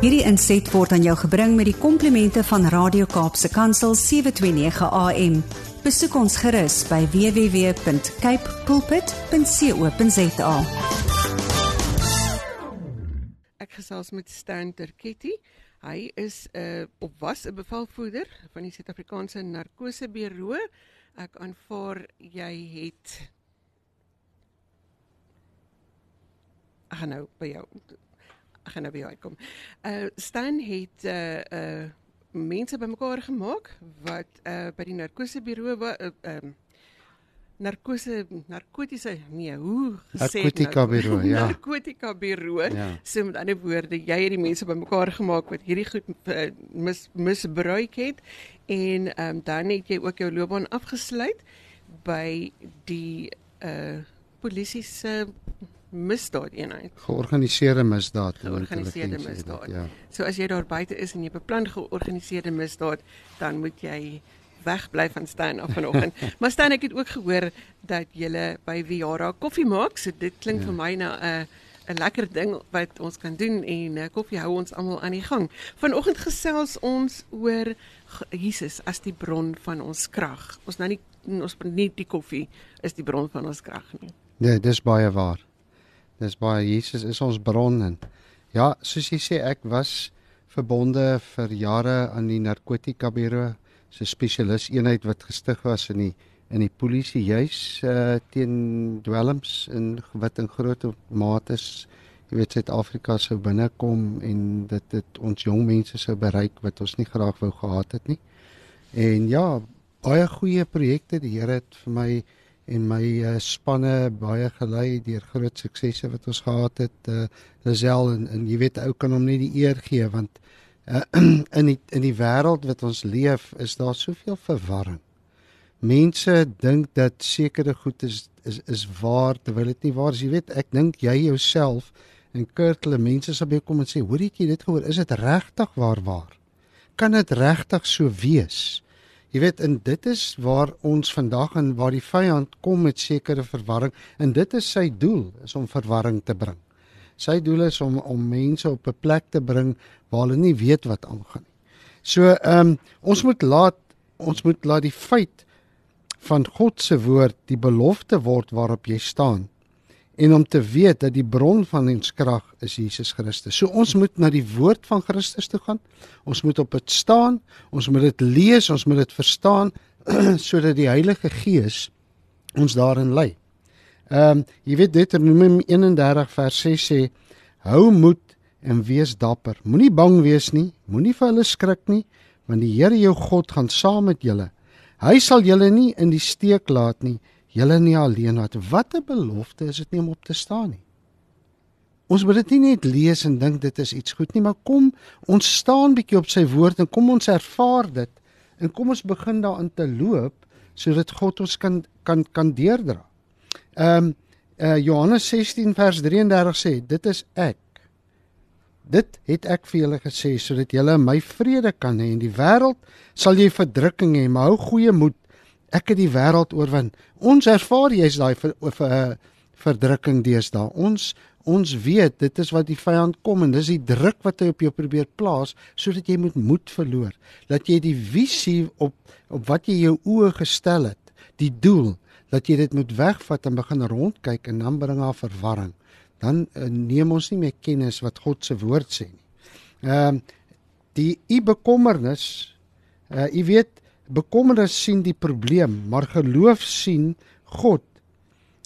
Hierdie inset word aan jou gebring met die komplimente van Radio Kaapse Kansel 729 AM. Besoek ons gerus by www.cape pulpit.co.za. Ek gesels met Stan Terketti. Hy is 'n uh, of was 'n bevelvoerder van die Suid-Afrikaanse Narkoseburo. Ek aanvaar jy het gaan nou by jou ek gaan nou by jou uitkom. Uh Stan het uh uh mense bymekaar gemaak wat uh by die narkoseburo ehm uh, um, narkose narkotiese nee hoe gesê narkotika bureau ja narkotika bureau ja. so met ander woorde jy het die mense bymekaar gemaak wat hierdie goed uh, mis misbruik het en um, dan het jy ook jou loopbaan afgesluit by die uh polisie se misdaad eenheid. Georganiseerde misdaad. Georganiseerde misdaad. Ja. So as jy daar buite is en jy beplan georganiseerde misdaad, dan moet jy wegbly van Stan af vanoggend. maar Stan ek het ook gehoor dat jy by Viara koffie maak. So dit klink ja. vir my na 'n uh, 'n lekker ding wat ons kan doen en uh, koffie hou ons almal aan die gang. Vanoggend gesels ons oor Jesus as die bron van ons krag. Ons nou nie ons nie die koffie is die bron van ons krag nie. Nee, dis baie waar. Dis baie Jesus is ons bron en ja, soos jy sê ek was verbonde vir jare aan die narkotika bureau, 'n spesialis eenheid wat gestig was in die in die polisie juis uh, teen dwelms en wat in groot mate is jy weet Suid-Afrika sou binnekom en dit dit ons jong mense sou bereik wat ons nie graag wou gehad het nie. En ja, baie goeie projekte die Here het vir my en my uh, spanne baie gelei deur groot suksesse wat ons gehad het uh, Lazel en, en jy weet ou kan hom nie die eer gee want uh, in die in die wêreld wat ons leef is daar soveel verwarring. Mense dink dat sekere goed is is is waar terwyl dit nie waar is. Jy weet ek dink jy jouself en Kurtle mense sal by kom en sê hoor jy dit gehoor is dit regtig waar waar? Kan dit regtig so wees? Jy weet en dit is waar ons vandag en waar die vyand kom met sekere verwarring en dit is sy doel is om verwarring te bring. Sy doel is om om mense op 'n plek te bring waar hulle nie weet wat aangaan nie. So ehm um, ons moet laat ons moet laat die feit van God se woord die belofte word waarop jy staan en om te weet dat die bron van ons krag is Jesus Christus. So ons moet na die woord van Christus toe gaan. Ons moet op dit staan, ons moet dit lees, ons moet dit verstaan sodat die Heilige Gees ons daarin lei. Ehm um, jy weet Deuteronomium 31 vers 6 sê hou moed en wees dapper. Moenie bang wees nie, moenie vir hulle skrik nie, want die Here jou God gaan saam met julle. Hy sal julle nie in die steek laat nie julle nie alleen laat. Wat 'n belofte is dit nie om op te staan nie. Ons moet dit nie net lees en dink dit is iets goed nie, maar kom ons staan bietjie op sy woord en kom ons ervaar dit en kom ons begin daarin te loop sodat God ons kan kan kan deurdra. Ehm um, uh, Johannes 16 vers 33 sê dit is ek. Dit het ek vir julle gesê sodat julle my vrede kan hê in die wêreld sal jy verdrukking hê, maar hou goeie moed ek het die wêreld oorwin. Ons ervaar jy's daai vir, vir uh, verdrukking deesdae. Ons ons weet dit is wat die vyand kom en dis die druk wat hy op jou probeer plaas sodat jy moet moed verloor. Dat jy die visie op op wat jy jou oë gestel het, die doel dat jy dit moet wegvat en begin rondkyk en dan bring daar verwarring. Dan uh, neem ons nie meer kennis wat God se woord sê nie. Ehm uh, die u bekommernis uh u weet bekommernis sien die probleem, maar geloof sien God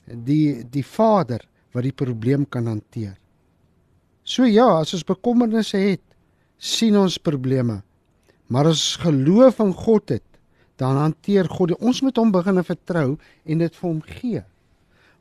die die Vader wat die probleem kan hanteer. So ja, as ons bekommernisse het, sien ons probleme. Maar as geloof in God het, dan hanteer God dit. Ons moet hom begin vertrou en dit vir hom gee.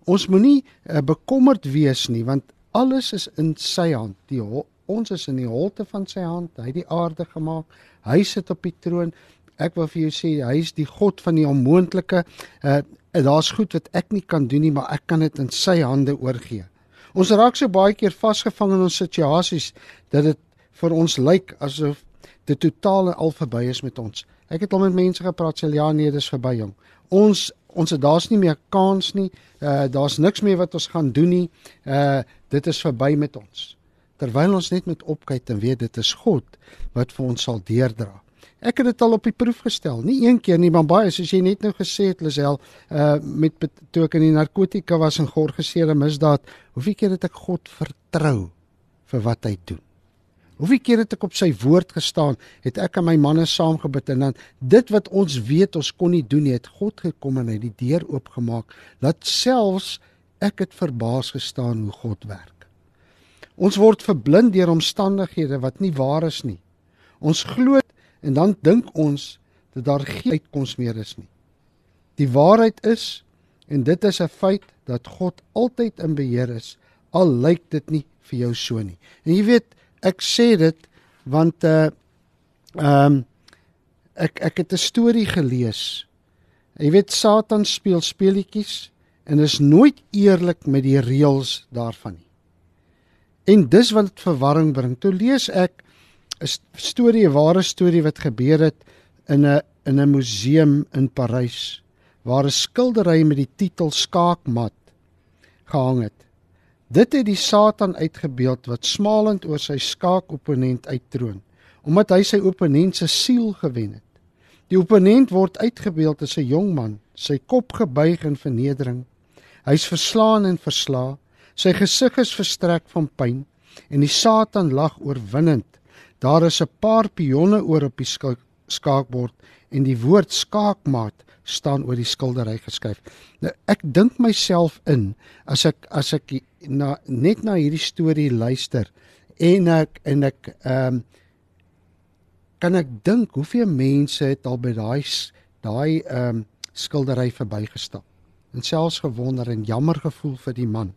Ons moenie uh, bekommerd wees nie, want alles is in sy hand. Die ons is in die holte van sy hand. Hy het die aarde gemaak. Hy sit op die troon ek wil vir jou sê hy is die God van die onmoontlike. Uh daar's goed wat ek nie kan doen nie, maar ek kan dit in sy hande oorgee. Ons raak so baie keer vasgevang in ons situasies dat dit vir ons lyk asof dit totaal al verby is met ons. Ek het al met mense gepraat sê ja nee, dis verby jong. Ons ons het daar's nie meer kans nie. Uh daar's niks meer wat ons gaan doen nie. Uh dit is verby met ons. terwyl ons net met opkyk en weet dit is God wat vir ons sal deurdra. Ek het dit al op die proef gestel. Nie een keer nie, maar baie soos jy net nou gesê het Lisel, uh met toe ek in die narkotika was en georganiseerde misdaad, hoeveel keer het ek God vertrou vir wat hy doen? Hoeveel keer het ek op sy woord gestaan, het ek en my manne saamgebid en dan dit wat ons weet ons kon nie doen nie, het God gekom en hy die deur oopgemaak, dat selfs ek het verbaas gestaan hoe God werk. Ons word verblind deur omstandighede wat nie waar is nie. Ons glo en dan dink ons dat daar geen uitkoms meer is nie. Die waarheid is en dit is 'n feit dat God altyd in beheer is al lyk dit nie vir jou so nie. En jy weet, ek sê dit want uh ehm um, ek ek het 'n storie gelees. Jy weet Satan speel speletjies en is nooit eerlik met die reëls daarvan nie. En dis wat verwarring bring. Toe lees ek 'n storie, 'n ware storie wat gebeur het in 'n in 'n museum in Parys waar 'n skildery met die titel Skaakmat gehang het. Dit het die Satan uitgebeeld wat smalend oor sy skaakopponent uittroon, omdat hy sy opponent se siel gewen het. Die opponent word uitgebeeld as 'n jong man, sy kop gebuig in vernedering. Hy's verslaan en verslaa, sy gesig is verstrek van pyn en die Satan lag oorwinnend Daar is 'n paar pionne oor op die skaakbord en die woord skaakmaat staan oor die skildery geskryf. Nou ek dink myself in as ek as ek na net na hierdie storie luister en ek en ek ehm um, kan ek dink hoeveel mense het al by daai daai ehm um, skildery verbygestap en selfs gewonder en jammer gevoel vir die man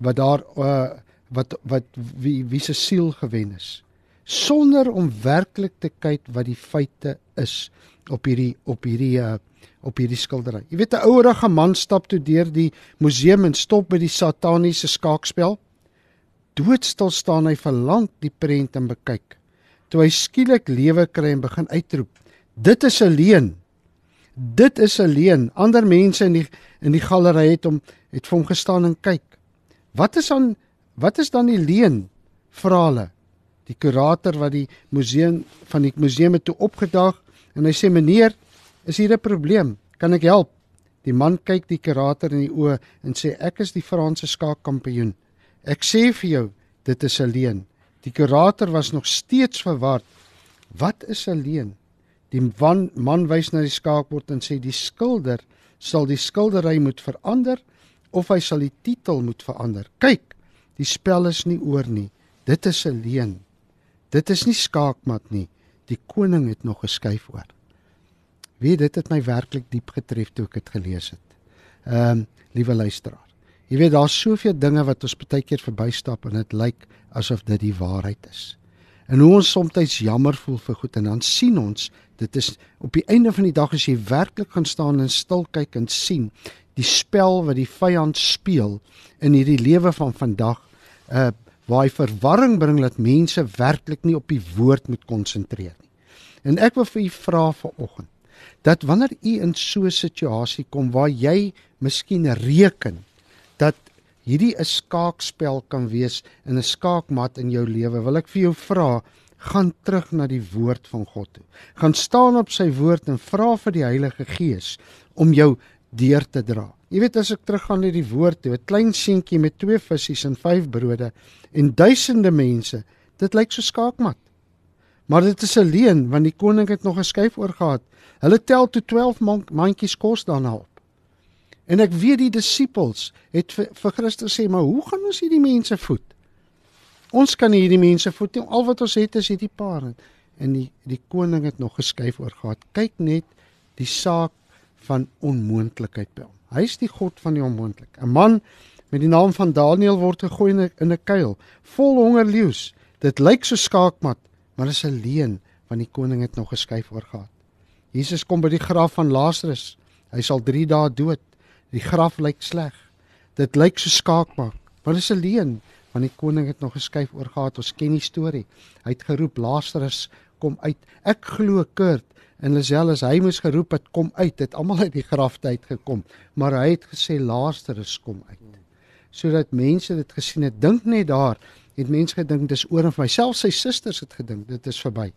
wat daar uh, wat wat wie wie se siel gewen is sonder om werklik te kyk wat die feite is op hierdie op hierdie uh, op hierdie skildery. Jy weet 'n ouerige man stap toe deur die museum en stop by die sataniese skaakspel. Doodstil staan hy vir lank die prent en bekyk. Toe hy skielik lewe kry en begin uitroep: "Dit is 'n leuen. Dit is 'n leuen." Ander mense in die in die galery het hom het vir hom gestaan en kyk. "Wat is aan wat is dan die leuen?" vra hulle die kurator wat die museum van die museum toe opgedag en hy sê meneer is hier 'n probleem? Kan ek help? Die man kyk die kurator in die oë en sê ek is die Franse skaakkampioen. Ek sê vir jou dit is 'n leuen die kurator was nog steeds verward. Wat is 'n leuen die man, man wys na die skaakbord en sê die skilder sal die skildery moet verander of hy sal die titel moet verander. Kyk die spel is nie oor nie. Dit is 'n leuen Dit is nie skaakmat nie. Die koning het nog geskuif oor. Wie dit het my werklik diep getref toe ek dit gelees het. Ehm, um, liewe luisteraar. Jy weet daar's soveel dinge wat ons baie keer verbystap en dit lyk asof dit die waarheid is. En hoe ons soms jammer voel vir goed en dan sien ons dit is op die einde van die dag as jy werklik gaan staan en stil kyk en sien die spel wat die vyand speel in hierdie lewe van vandag uh waar hy verwarring bring dat mense werklik nie op die woord moet konsentreer nie. En ek wil vir u vra vanoggend dat wanneer u in so 'n situasie kom waar jy miskien reken dat hierdie 'n skaakspel kan wees in 'n skaakmat in jou lewe, wil ek vir jou vra gaan terug na die woord van God toe. Gaan staan op sy woord en vra vir die Heilige Gees om jou deur te dra. Jy weet as ek teruggaan na die woord toe, 'n klein seentjie met twee visse en vyf brode en duisende mense, dit lyk so skaakmat. Maar dit is 'n leuen want die koning het nog 'n skuif oorgehad. Hulle tel toe 12 mandjies kos daarna op. En ek weet die disippels het vir, vir Christus sê, "Maar hoe gaan ons hierdie mense voed?" Ons kan hierdie mense voed nie. Al wat ons het is hierdie paar en die die koning het nog geskuif oorgehad. Kyk net die saak van onmoontlikheid by hom. Hy is die God van die onmoontlik. 'n Man met die naam van Daniël word gegooi in 'n kuil vol honger leeu's. Dit lyk so skaakmat, maar dit is 'n leuen want die koning het nog geskuif oor gehad. Jesus kom by die graf van Lazarus. Hy sal 3 dae dood. Die graf lyk sleg. Dit lyk so skaakmat, maar dit is 'n leuen want die koning het nog geskuif oor gehad. Ons ken die storie. Hy het geroep Lazarus kom uit. Ek glo Kurt En Lisel as hy moes geroep het kom uit, het almal uit die grafte uit gekom, maar hy het gesê Lazarus kom uit. Sodat mense dit gesien het, dink net daar het mense gedink dis oor en vir myself sy susters het gedink dit is verby.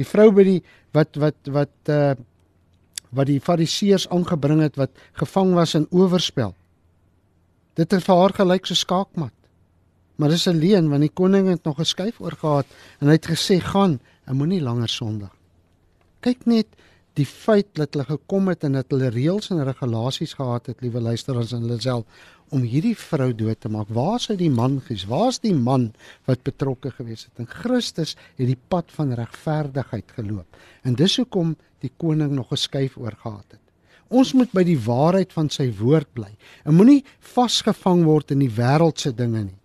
Die vrou by die wat wat wat uh wat die fariseërs aangebring het wat gevang was in oorspel. Dit het vir haar gelyk so skaakmat. Maar dis 'n leuen want die koning het nog geskuif oor gehad en hy het gesê gaan en moenie langer sondig. Kyk net die feit dat hulle gekom het en dat hulle reëls en regulasies gehad het, liewe luisteraars en hulle self om hierdie vrou dood te maak. Waar is die man gees? Waar is die man wat betrokke gewees het? En Christus het die pad van regverdigheid geloop. En dis hoekom die koning nog geskuif oor gehad het. Ons moet by die waarheid van sy woord bly. En moenie vasgevang word in die wêreldse dinge nie.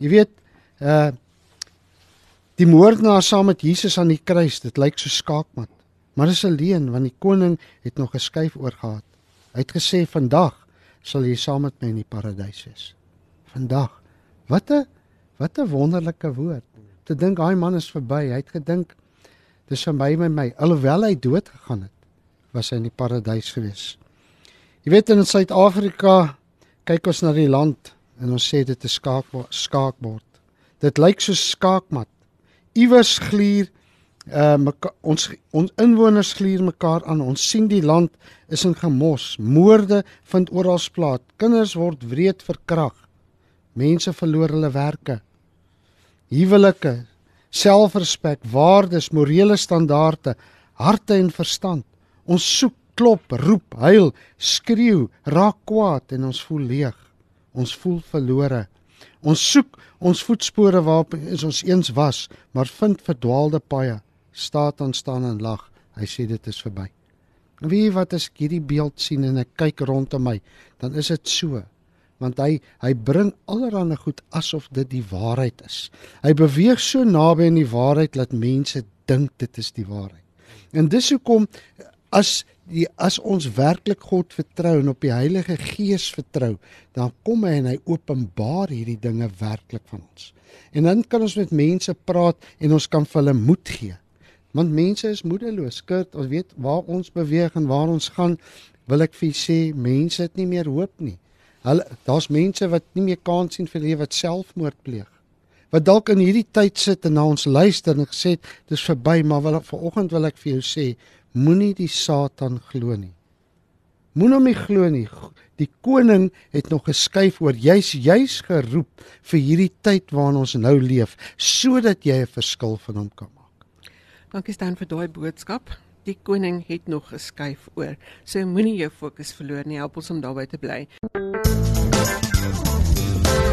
Jy weet, uh die moordenaar saam met Jesus aan die kruis, dit lyk so skaakmat. Maar dis 'n leuen want die koning het nog geskuif oor gehad. Hy het gesê vandag sal jy saam met my in die paradys wees. Vandag. Wat 'n wat 'n wonderlike woord. Te dink daai man is verby. Hy het gedink dis verby met my alhoewel hy dood gegaan het, was hy in die paradys gewees. Jy weet in Suid-Afrika kyk ons na die land en ons sê dit is skaak skaakbord. Dit lyk so skaakmat. Iewers gluur uh ons ons inwoners gluur mekaar aan. Ons sien die land is in gemos. Moorde vind oral plaas. Kinders word wreed verkrag. Mense verloor hulle werke. Huwelike, selfrespek, waardes, morele standaarde, harte en verstand. Ons soek, klop, roep, huil, skreeu, raak kwaad en ons voel leeg. Ons voel verlore. Ons soek ons voetspore waarop ons eens was, maar vind verdwaalde paaie staat aan staan en lag. Hy sê dit is verby. En wie wat as ek hierdie beeld sien en ek kyk rondom my, dan is dit so. Want hy hy bring allerlei goed asof dit die waarheid is. Hy beweeg so naby aan die waarheid dat mense dink dit is die waarheid. En dis hoekom as die as ons werklik God vertrou en op die Heilige Gees vertrou, dan kom hy en hy openbaar hierdie dinge werklik van ons. En dan kan ons met mense praat en ons kan vir hulle moed gee want mense is moedeloos. Kurt, ons weet waar ons beweeg en waar ons gaan, wil ek vir sê, mense het nie meer hoop nie. Hulle daar's mense wat nie meer kans sien vir lewe wat selfmoord pleeg. Wat dalk in hierdie tyd sit en na ons luister en gesê dis verby, maar wil vanoggend wil ek vir jou sê, moenie die Satan glo nie. Moenie hom nie glo nie. Die koning het nog geskuif oor jy's juis geroep vir hierdie tyd waarin ons nou leef sodat jy 'n verskil van hom kan Dankie staan vir daai boodskap. Die koning het nog geskuif oor. So moenie jou fokus verloor nie. Help ons om daarby te bly.